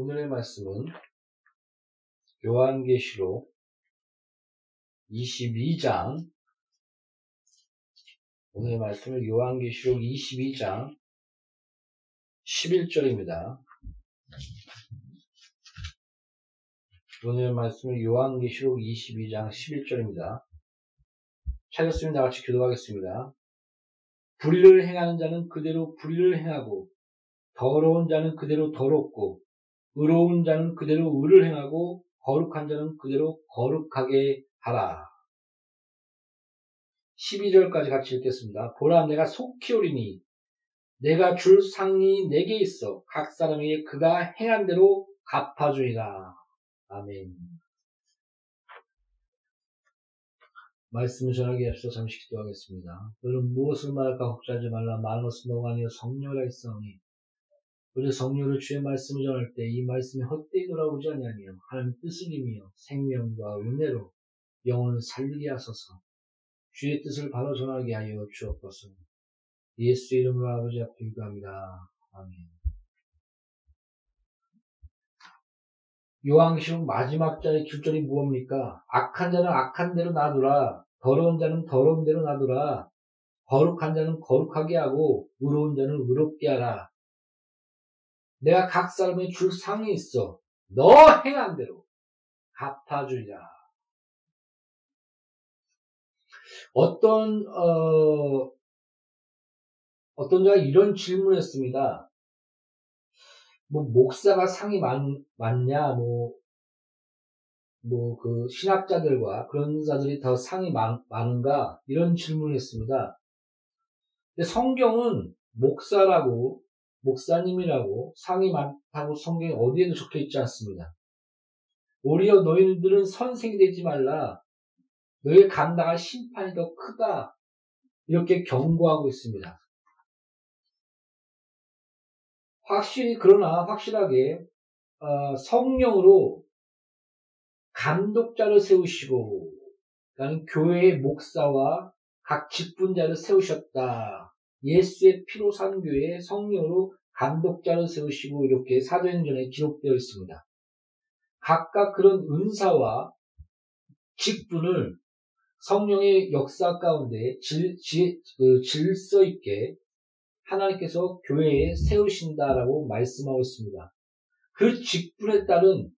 오늘의 말씀은 요한계시록 22장 오늘의 말씀은 요한계시록 22장 11절입니다. 오늘의 말씀은 요한계시록 22장 11절입니다. 찾았으면 다 같이 기도하겠습니다. 불의를 행하는 자는 그대로 불의를 행하고 더러운 자는 그대로 더럽고 의로운 자는 그대로 의를 행하고 거룩한 자는 그대로 거룩하게 하라. 12절까지 같이 읽겠습니다. 보라 내가 속히 오리니 내가 줄 상이 내게 있어 각 사람에게 그가 행한 대로 갚아주리라. 아멘. 말씀을 전하기 앞서 잠시 기도하겠습니다. 너는 무엇을 말할까 걱정하지 말라. 것은 너가 아니여 성녀라 있사오니 우리 성녀를 주의 말씀을 전할 때 이 말씀이 헛되이 돌아오지 아니하며 하나님 뜻을 이미며 생명과 은혜로 영혼을 살리게 하소서 주의 뜻을 바로 전하게 하여 주옵소서 예수 이름으로 아버지 앞에 기도합니다. 아멘 요한계시록 마지막 자의 줄절이 무엇입니까? 악한 자는 악한 대로 놔두라. 더러운 자는 더러운 대로 놔두라. 거룩한 자는 거룩하게 하고 의로운 자는 의롭게 하라. 내가 각 사람의 줄 상이 있어. 너 행한 대로 갚아주리라. 어떤 어, 어떤 자가 이런 질문을 했습니다. 뭐 목사가 상이 많, 많냐, 뭐, 뭐 그 신학자들과 그런 자들이 더 상이 많, 많은가 이런 질문을 했습니다. 성경은 목사라고 목사님이라고 상이 많다고 성경에 어디에도 적혀 있지 않습니다. 오히려 너희들은 선생이 되지 말라. 너희의 감당할 심판이 더 크다. 이렇게 경고하고 있습니다. 확실히 그러나 확실하게 어, 성령으로 감독자를 세우시고 나는 교회의 목사와 각 직분자를 세우셨다. 예수의 피로 산 교회의 성령으로 감독자를 세우시고 이렇게 사도행전에 기록되어 있습니다. 각각 그런 은사와 직분을 성령의 역사 가운데 질, 질, 그 질서 있게 하나님께서 교회에 세우신다라고 말씀하고 있습니다. 그 직분에 따른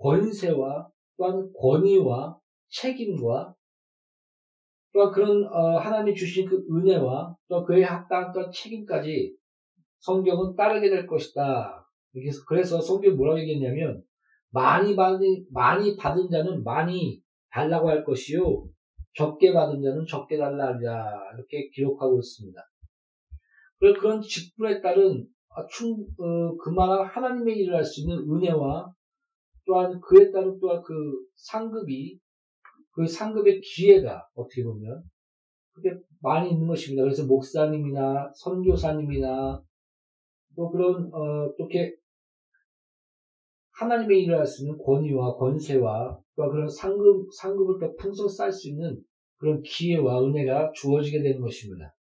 권세와 또한 권위와 책임과 또한 그런 어, 하나님이 주신 그 은혜와 또 그의 합당한 책임까지 성경은 따르게 될 것이다. 그래서 성경이 뭐라고 얘기했냐면 많이 받은 많이 받은 자는 많이 달라고 할 것이요 적게 받은 자는 적게 달라 하리라 이렇게 기록하고 있습니다. 그런 직분에 따른 아, 충, 어, 그만한 하나님의 일을 할 수 있는 은혜와 또한 그에 따른 또한 그 상급이 그 상급의 기회가 어떻게 보면 그게 많이 있는 것입니다. 그래서 목사님이나 선교사님이나 또 그런 어, 이렇게 하나님의 일을 할 수 있는 권위와 권세와 또 그런 상급 상급을 더 풍성 쌓을 수 있는 그런 기회와 은혜가 주어지게 되는 것입니다.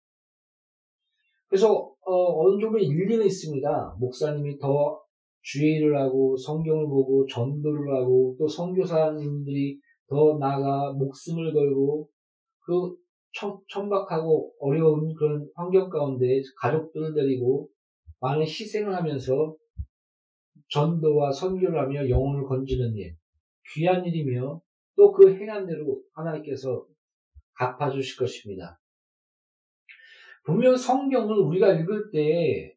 그래서 어, 느 정도 일리는 있습니다. 목사님이 더 주의 일을 하고 성경을 보고 전도를 하고 또 선교사님들이 더 나아가 목숨을 걸고 그 천, 천박하고 어려운 그런 환경 가운데 가족들을 데리고 많은 희생을 하면서 전도와 선교를 하며 영혼을 건지는 일, 귀한 일이며 또 그 행한 대로 하나님께서 갚아주실 것입니다. 분명 성경을 우리가 읽을 때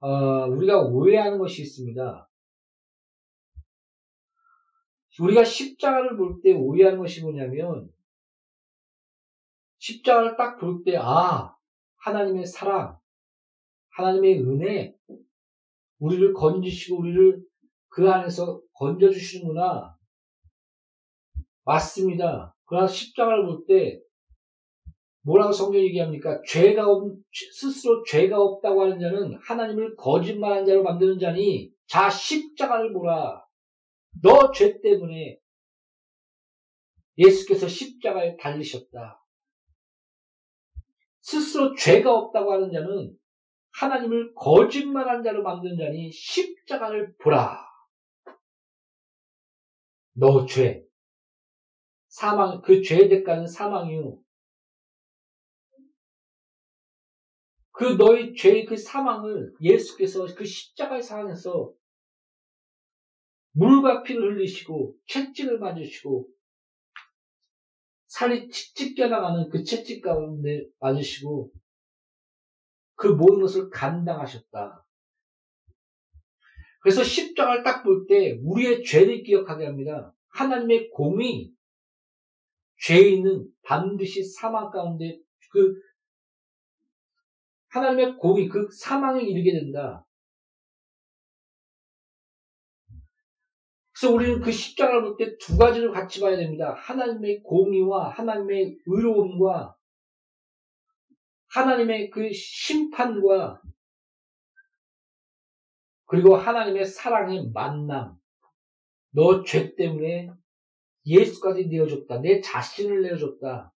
어, 우리가 오해하는 것이 있습니다. 우리가 십자가를 볼 때 오해하는 것이 뭐냐면 십자가를 딱 볼 때 아, 하나님의 사랑, 하나님의 은혜, 우리를 건지시고 우리를 그 안에서 건져주시는구나. 맞습니다. 그러나 십자가를 볼때 뭐라고 성경이 얘기합니까? 죄가 없, 스스로 죄가 없다고 하는 자는 하나님을 거짓말한 자로 만드는 자니 자 십자가를 보라. 너 죄 때문에 예수께서 십자가에 달리셨다. 스스로 죄가 없다고 하는 자는 하나님을 거짓말한 자로 만든 자니 십자가를 보라. 너 죄. 사망, 그 죄의 대가는 사망이요. 그 너의 죄의 그 사망을 예수께서 그 십자가의 상황에서 물과 피를 흘리시고 채찍을 맞으시고 살이 찢겨나가는 그 채찍 가운데 맞으시고 그 모든 것을 감당하셨다. 그래서 십자가를 딱 볼 때 우리의 죄를 기억하게 합니다. 하나님의 공이 죄인은 반드시 사망 가운데 그 하나님의 공이 그 사망에 이르게 된다. 그래서 우리는 그 십자가를 볼 때 두 가지를 같이 봐야 됩니다. 하나님의 공의와 하나님의 의로움과 하나님의 그 심판과 그리고 하나님의 사랑의 만남. 너 죄 때문에 예수까지 내어줬다. 내 자신을 내어줬다.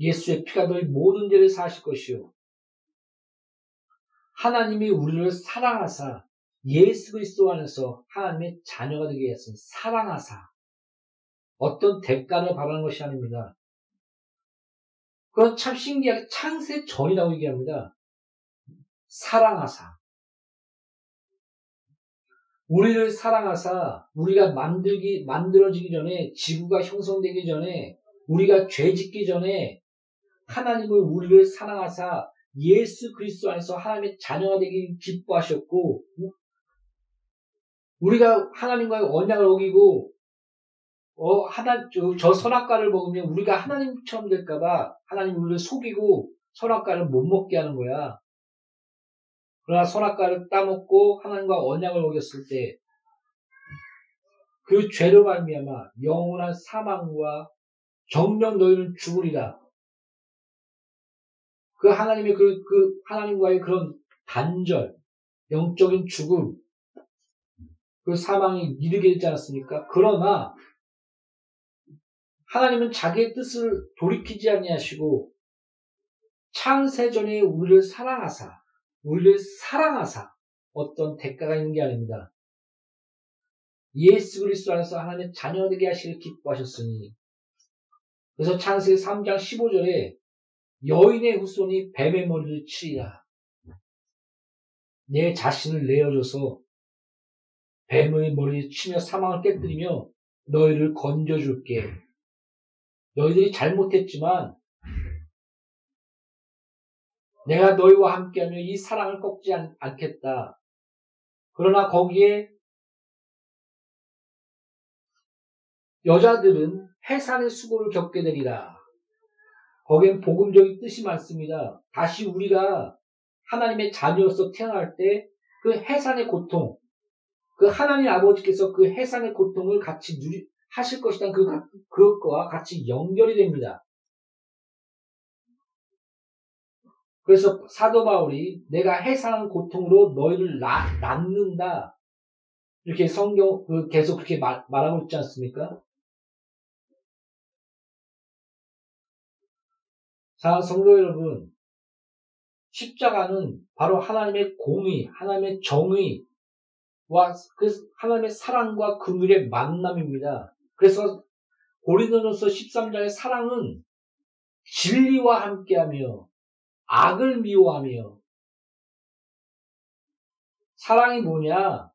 예수의 피가 너희 모든 죄를 사실 것이요. 하나님이 우리를 사랑하사 예수 그리스도 안에서 하나님의 자녀가 되게 했습니다. 사랑하사 어떤 대가를 바라는 것이 아닙니다. 그건 참 신기하게 창세 전이라고 얘기합니다. 사랑하사 우리를 사랑하사 우리가 만들기 만들어지기 전에 지구가 형성되기 전에 우리가 죄 짓기 전에 하나님을 우리를 사랑하사 예수 그리스도 안에서 하나님의 자녀가 되기 기뻐하셨고 우리가 하나님과의 언약을 어기고 어 하나 저, 저 선악과를 먹으면 우리가 하나님처럼 될까봐 하나님 우리를 속이고 선악과를 못 먹게 하는 거야. 그러나 선악과를 따먹고 하나님과 언약을 어겼을 때 그 죄로 말미암아 영원한 사망과 정령 너희는 죽으리라. 그 하나님의 그, 그 하나님과의 그런 단절, 영적인 죽음, 그 사망이 이르게 되지 않았습니까? 그러나 하나님은 자기의 뜻을 돌이키지 아니하시고 창세전에 우리를 사랑하사, 우리를 사랑하사 어떤 대가가 있는 게 아닙니다. 예수 그리스도 안에서 하나님의 자녀 되게 하시길 기뻐하셨으니 그래서 창세기 3장 15절에 여인의 후손이 뱀의 머리를 치리라. 내 자신을 내어줘서 뱀의 머리를 치며 사망을 깨뜨리며 너희를 건져줄게. 너희들이 잘못했지만 내가 너희와 함께하며 이 사랑을 꺾지 않, 않겠다. 그러나 거기에 여자들은 해산의 수고를 겪게 되리라. 거기엔 복음적인 뜻이 많습니다. 다시 우리가 하나님의 자녀로서 태어날 때 그 해산의 고통, 그 하나님 아버지께서 그 해산의 고통을 같이 누리, 하실 것이다. 그, 그것과 같이 연결이 됩니다. 그래서 사도 바울이 내가 해산한 고통으로 너희를 낳, 낳는다. 이렇게 성경, 그 계속 그렇게 말, 말하고 있지 않습니까? 자, 성도 여러분, 십자가는 바로 하나님의 공의, 하나님의 정의와 그 하나님의 사랑과 긍휼의 만남입니다. 그래서 고린도전서 13장의 사랑은 진리와 함께하며 악을 미워하며 사랑이 뭐냐?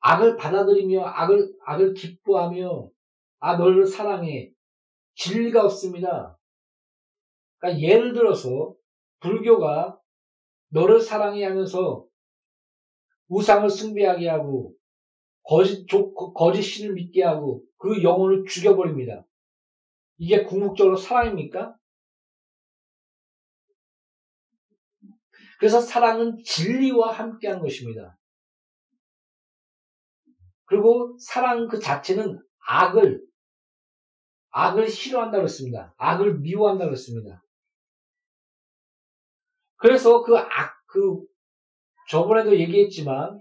악을 받아들이며 악을 악을 기뻐하며 아 너를 사랑해 진리가 없습니다. 그러니까 예를 들어서 불교가 너를 사랑해 하면서 우상을 숭배하게 하고 거짓, 거짓 신을 믿게 하고 그 영혼을 죽여버립니다. 이게 궁극적으로 사랑입니까? 그래서 사랑은 진리와 함께하는 것입니다. 그리고 사랑 그 자체는 악을 악을 싫어한다고 했습니다. 악을 미워한다고 했습니다. 그래서 그 악, 그, 저번에도 얘기했지만,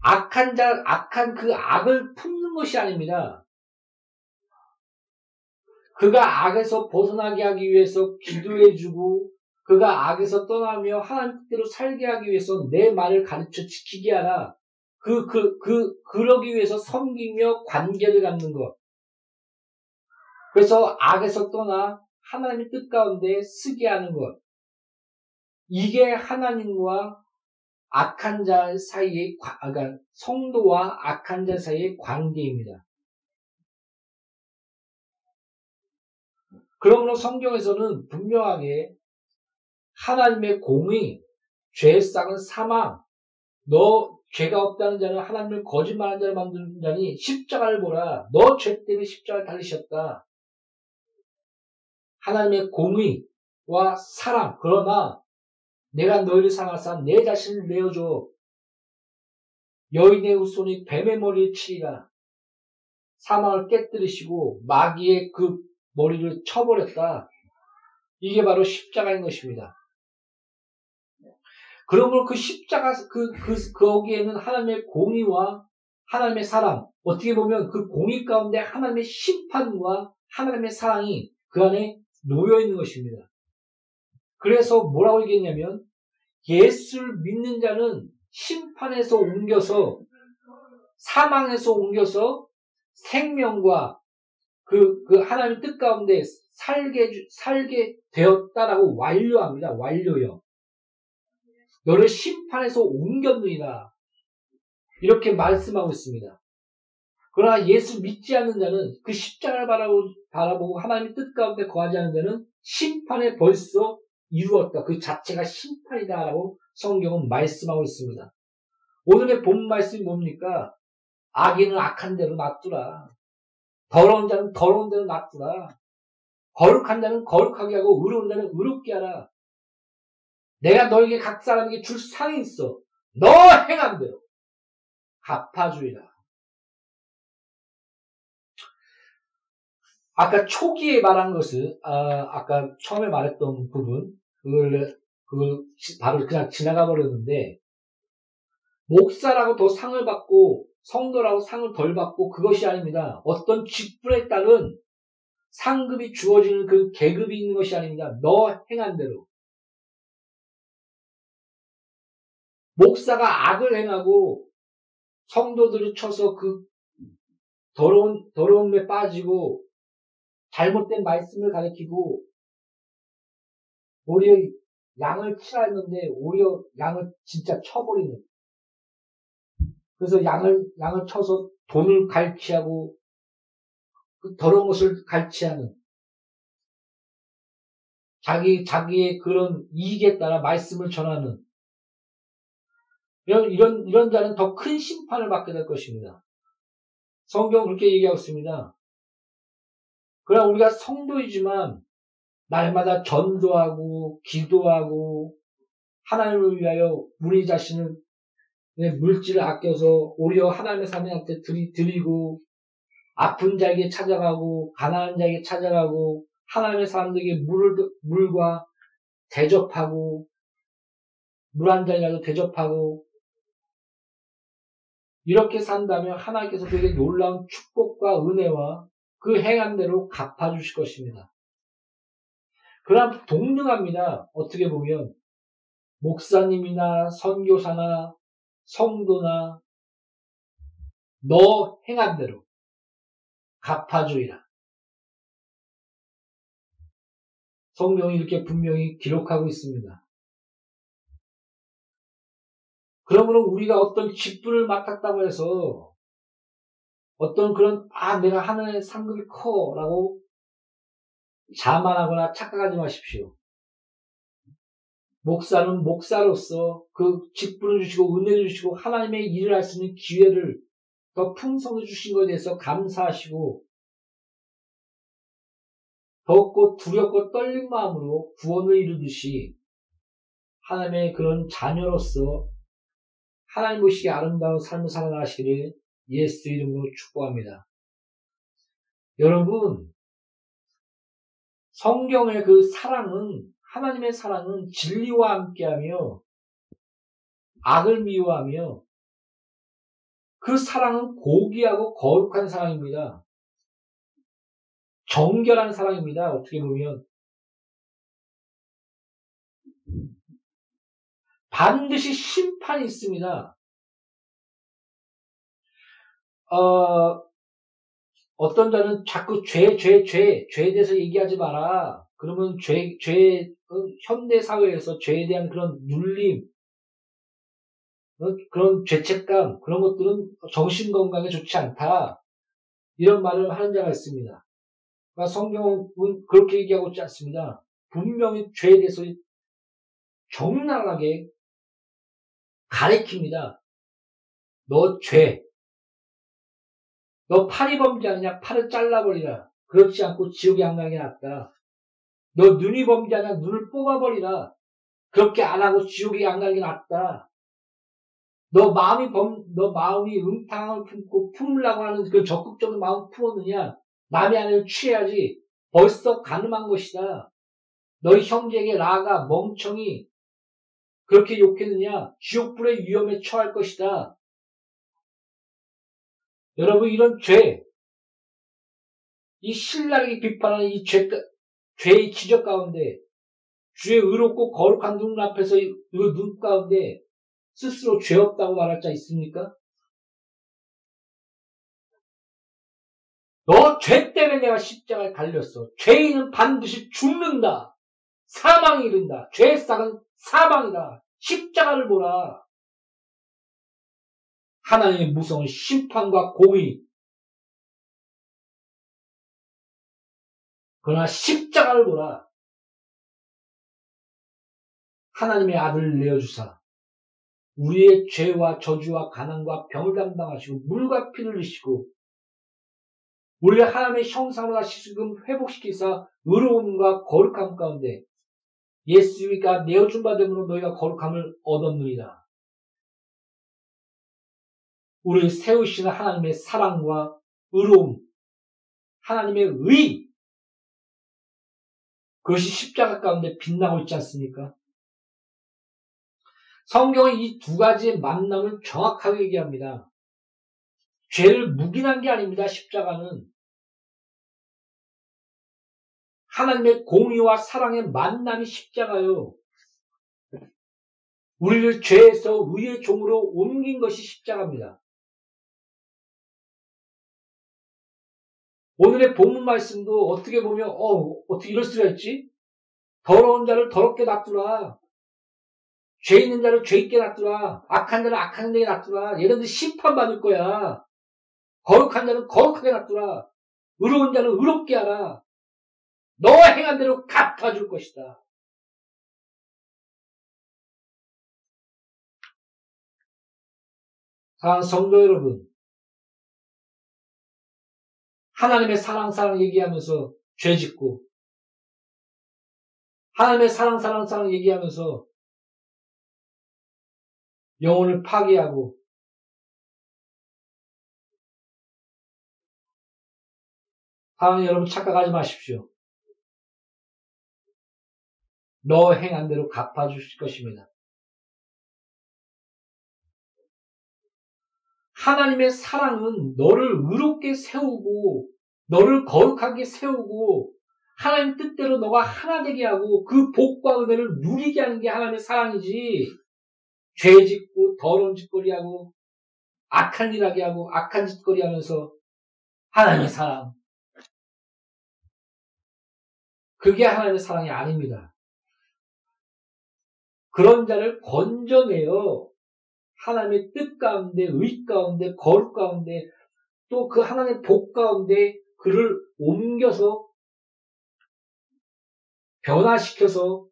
악한 자, 악한 그 악을 품는 것이 아닙니다. 그가 악에서 벗어나게 하기 위해서 기도해주고 그가 악에서 떠나며 하나님 뜻대로 살게 하기 위해서 내 말을 가르쳐 지키게 하라. 그, 그, 그, 그러기 위해서 섬기며 관계를 갖는 것. 그래서 악에서 떠나 하나님의 뜻 가운데 쓰게 하는 것. 이게 하나님과 악한 자 사이의, 그러니까 성도와 악한 자 사이의 관계입니다. 그러므로 성경에서는 분명하게 하나님의 공의, 죄상은 사망, 너 죄가 없다는 자는 하나님을 거짓말하는 자를 만드는 자니 십자가를 보라. 너 죄 때문에 십자가를 달리셨다. 하나님의 공의와 사랑. 그러나 내가 너희를 상하사 내 자신을 내어줘. 여인의 후손이 뱀의 머리를 치리라. 사망을 깨뜨리시고 마귀의 그 머리를 쳐버렸다. 이게 바로 십자가인 것입니다. 그러므로 그 십자가, 그, 그, 거기에는 하나님의 공의와 하나님의 사랑, 어떻게 보면 그 공의 가운데 하나님의 심판과 하나님의 사랑이 그 안에 놓여 있는 것입니다. 그래서 뭐라고 얘기했냐면, 예수를 믿는 자는 심판에서 옮겨서, 사망에서 옮겨서 생명과 그, 그 하나님의 뜻 가운데 살게, 살게 되었다라고 완료합니다. 완료요. 너를 심판에서 옮겼느니라. 이렇게 말씀하고 있습니다. 그러나 예수 믿지 않는 자는 그 십자가를 바라보고, 바라보고 하나님의 뜻 가운데 거하지 않는 자는 심판에 벌써 이루었다. 그 자체가 심판이다라고 성경은 말씀하고 있습니다. 오늘의 본 말씀이 뭡니까? 악인은 악한 대로 놔두라. 더러운 자는 더러운 대로 놔두라. 거룩한 자는 거룩하게 하고 의로운 자는 의롭게 하라. 내가 너에게 각 사람에게 줄 상이 있어. 너 행한 대로 갚아주리라. 아까 초기에 말한 것을 아, 까 처음에 말했던 부분 그걸 그걸 바로 그냥 지나가 버렸는데 목사라고 더 상을 받고 성도라고 상을 덜 받고 그것이 아닙니다. 어떤 직분에 따른 상급이 주어지는 그 계급이 있는 것이 아닙니다. 너 행한 대로. 목사가 악을 행하고 성도들을 쳐서 그 더러운, 더러움에 빠지고 잘못된 말씀을 가리키고 오히려 양을 치라 했는데 오히려 양을 진짜 쳐버리는 그래서 양을 양을 쳐서 돈을 갈취하고 그 더러운 것을 갈취하는 자기 자기의 그런 이익에 따라 말씀을 전하는 이런, 이런, 이런 자는 더 큰 심판을 받게 될 것입니다. 성경 그렇게 얘기하고 있습니다. 그러나 우리가 성도이지만 날마다 전도하고 기도하고 하나님을 위하여 우리 자신을 물질을 아껴서 오히려 하나님의 사람한테 드리, 드리고 아픈 자에게 찾아가고 가난한 자에게 찾아가고 하나님의 사람들에게 물을 물과 대접하고 물 한 잔이라도 대접하고 이렇게 산다면 하나님께서 그에게 놀라운 축복과 은혜와 그 행한 대로 갚아 주실 것입니다. 그럼 동등합니다. 어떻게 보면 목사님이나 선교사나 성도나 너 행한 대로 갚아주리라. 성경이 이렇게 분명히 기록하고 있습니다. 그러므로 우리가 어떤 직분을 맡았다고 해서 어떤 그런 아 내가 하늘의 상급이 커라고 자만하거나 착각하지 마십시오. 목사는 목사로서 그 직분을 주시고 은혜를 주시고 하나님의 일을 할 수 있는 기회를 더 풍성해 주신 것에 대해서 감사하시고 더욱고 두렵고 떨린 마음으로 구원을 이루듯이 하나님의 그런 자녀로서 하나님 보시기에 아름다운 삶을 살아가시기를 예수 이름으로 축복합니다. 여러분, 성경의 그 사랑은, 하나님의 사랑은 진리와 함께하며, 악을 미워하며, 그 사랑은 고귀하고 거룩한 사랑입니다. 정결한 사랑입니다. 어떻게 보면. 반드시 심판이 있습니다. 어, 어떤 자는 자꾸 죄, 죄, 죄, 죄에 대해서 얘기하지 마라. 그러면 죄, 죄, 어, 현대 사회에서 죄에 대한 그런 눌림, 어, 그런 죄책감, 그런 것들은 정신 건강에 좋지 않다. 이런 말을 하는 자가 있습니다. 그러니까 성경은 그렇게 얘기하고 있지 않습니다. 분명히 죄에 대해서 적나라하게 가리킵니다. 너 죄. 너 팔이 범죄하느냐? 팔을 잘라버리라. 그렇지 않고 지옥에 안 가게 낫다. 너 눈이 범죄하냐? 눈을 뽑아버리라. 그렇게 안 하고 지옥에 안 가게 낫다. 너 마음이 범, 너 마음이 음탕을 품고 품으려고 하는 그 적극적인 마음 품었느냐? 남의 안을 취해야지. 벌써 가늠한 것이다. 너희 형제에게 라가 멍청이 그렇게 욕했느냐? 지옥불의 위험에 처할 것이다. 여러분 이런 죄, 이 신랄하게 비판하는 이 죄, 죄의 지적 가운데 주의 의롭고 거룩한 눈 앞에서 이눈 가운데 스스로 죄 없다고 말할 자 있습니까? 너 죄 때문에 내가 십자가에 달렸어. 죄인은 반드시 죽는다. 사망이 이른다. 죄의 싹은 사망이다. 십자가를 보라. 하나님의 무서운 심판과 공의. 그러나 십자가를 보라. 하나님의 아들을 내어주사 우리의 죄와 저주와 가난과 병을 담당하시고 물과 피를 흘리시고 우리 하나님의 형상으로 다시 지금 회복시키사 의로움과 거룩함 가운데 예수가 내어준 바 됨으로 너희가 거룩함을 얻었느니라. 우리를 세우시는 하나님의 사랑과 의로움, 하나님의 의, 그것이 십자가 가운데 빛나고 있지 않습니까? 성경은 이 두 가지의 만남을 정확하게 얘기합니다. 죄를 묵인한 게 아닙니다, 십자가는. 하나님의 공의와 사랑의 만남이 십자가요. 우리를 죄에서 의의 종으로 옮긴 것이 십자가입니다. 오늘의 본문 말씀도 어떻게 보면 어 어떻게 이럴 수가 있지? 더러운 자를 더럽게 놔두라. 죄 있는 자를 죄 있게 놔두라. 악한 자를 악한 데에 놔두라. 얘네들 심판받을 거야. 거룩한 자는 거룩하게 놔두라. 의로운 자는 의롭게 하라. 너 행한 대로 갚아줄 것이다. 사 성도 여러분, 하나님의 사랑, 사랑 얘기하면서 죄 짓고, 하나님의 사랑, 사랑, 사랑 얘기하면서 영혼을 파괴하고, 사랑하는 여러분 착각하지 마십시오. 너 행한 대로 갚아주실 것입니다. 하나님의 사랑은 너를 의롭게 세우고, 너를 거룩하게 세우고, 하나님 뜻대로 너가 하나 되게 하고, 그 복과 은혜를 누리게 하는 게 하나님의 사랑이지, 죄 짓고, 더러운 짓거리 하고, 악한 일 하게 하고, 악한 짓거리 하면서, 하나님의 사랑. 그게 하나님의 사랑이 아닙니다. 그런 자를 건져내어 하나님의 뜻 가운데, 의 가운데, 거룩 가운데, 또 그 하나님의 복 가운데 그를 옮겨서 변화시켜서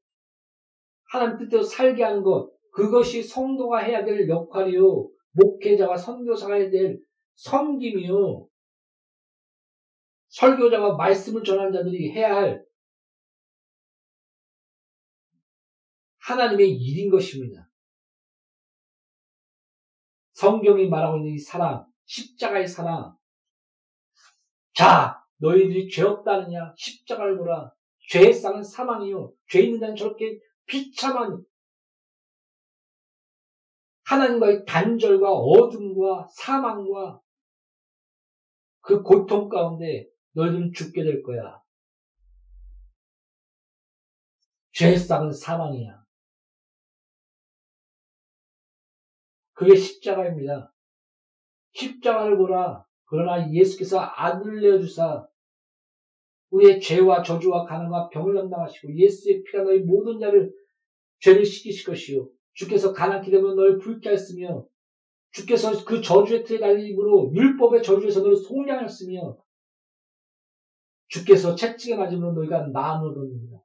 하나님 뜻대로 살게 하는 것, 그것이 성도가 해야 될 역할이요. 목회자와 선교사가 해야 될 섬김이요. 설교자와 말씀을 전하는 자들이 해야 할 하나님의 일인 것입니다. 성경이 말하고 있는 이 사랑, 십자가의 사랑. 자, 너희들이 죄 없다느냐? 십자가를 보라. 죄의 쌍은 사망이요. 죄 있는 자는 저렇게 비참한 하나님과의 단절과 어둠과 사망과 그 고통 가운데 너희들은 죽게 될 거야. 죄싹은 사망이야. 그게 십자가입니다. 십자가를 보라. 그러나 예수께서 아들을 내어주사 우리의 죄와 저주와 가난과 병을 담당하시고 예수의 피가 너희 모든 자를 죄를 씻기실 것이요. 주께서 가난케 되면 너를 붉게 하였으며 주께서 그 저주의 틀에 달림으로 율법의 저주에서 너를 속량하였으며 주께서 채찍에 맞으면 너희가 얻습니다.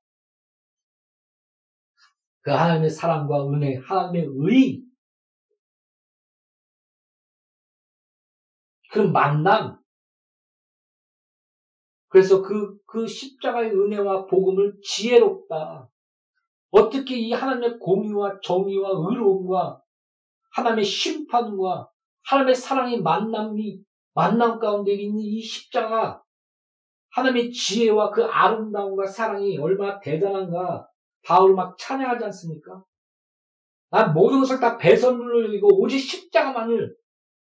그 하나님의 사랑과 은혜, 하나님의 의, 그 만남, 그래서 그, 그 십자가의 은혜와 복음을 지혜롭다. 어떻게 이 하나님의 공의와 정의와 의로움과 하나님의 심판과 하나님의 사랑의 만남이 만남 가운데 있는 이 십자가 하나님의 지혜와 그 아름다움과 사랑이 얼마나 대단한가 바울 막 찬양하지 않습니까? 난 모든 것을 다 배선물로 여기고 오직 십자가만을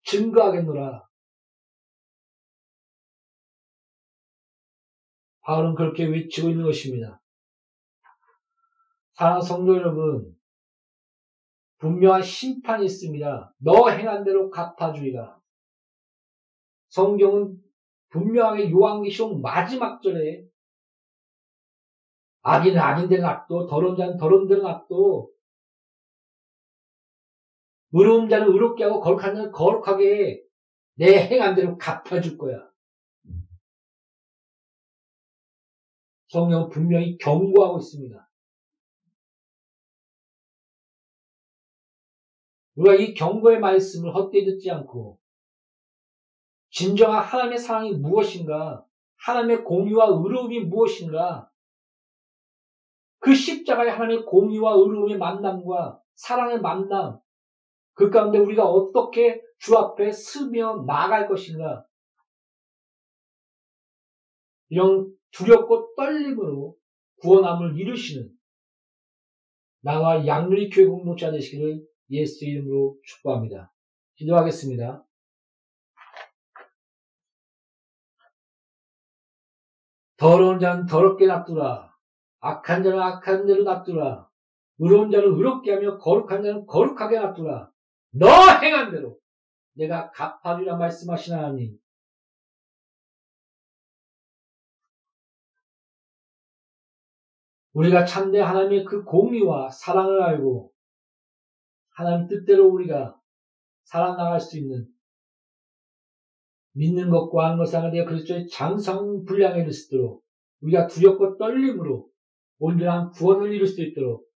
증거하겠노라. 바울은 그렇게 외치고 있는 것입니다. 사랑하는 성도 여러분, 분명한 심판이 있습니다. 너 행한 대로 갚아주리라. 성경은 분명하게 요한계시록 마지막 절에 악인은 악인대로 납도, 더러운 자는 더러운 대로 납도, 의로운 자는 의롭게 하고 거룩한 자는 거룩하게 내 행한 대로 갚아줄 거야. 성경은 분명히 경고하고 있습니다. 우리가 이 경고의 말씀을 헛되이 듣지 않고 진정한 하나님의 사랑이 무엇인가, 하나님의 공의와 의로움이 무엇인가, 그 십자가의 하나님의 공의와 의로움의 만남과 사랑의 만남, 그 가운데 우리가 어떻게 주 앞에 서며 나갈 것인가, 이런 두렵고 떨림으로 구원함을 이루시는 나와 양누리 교회 공동자 되시기를 예수 이름으로 축복합니다. 기도하겠습니다. 더러운 자는 더럽게 놔두라. 악한 자는 악한 대로 놔두라. 의로운 자는 의롭게 하며 거룩한 자는 거룩하게 놔두라. 너 행한 대로 내가 갚아주라 말씀하신 하나님. 우리가 참된 하나님의 그 공의와 사랑을 알고 하나님 뜻대로 우리가 살아나갈 수 있는 믿는 것과 하는 것을 하되 그리스도의 장성 분량에 이를 수 있도록 우리가 두렵고 떨림으로 온전한 구원을 이룰 수 있도록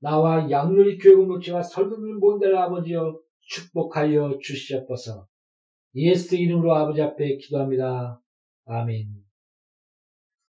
나와 양률이 교회 공동체와 설교를 본데를 아버지여 축복하여 주시옵소서. 예수 이름으로 아버지 앞에 기도합니다. 아멘.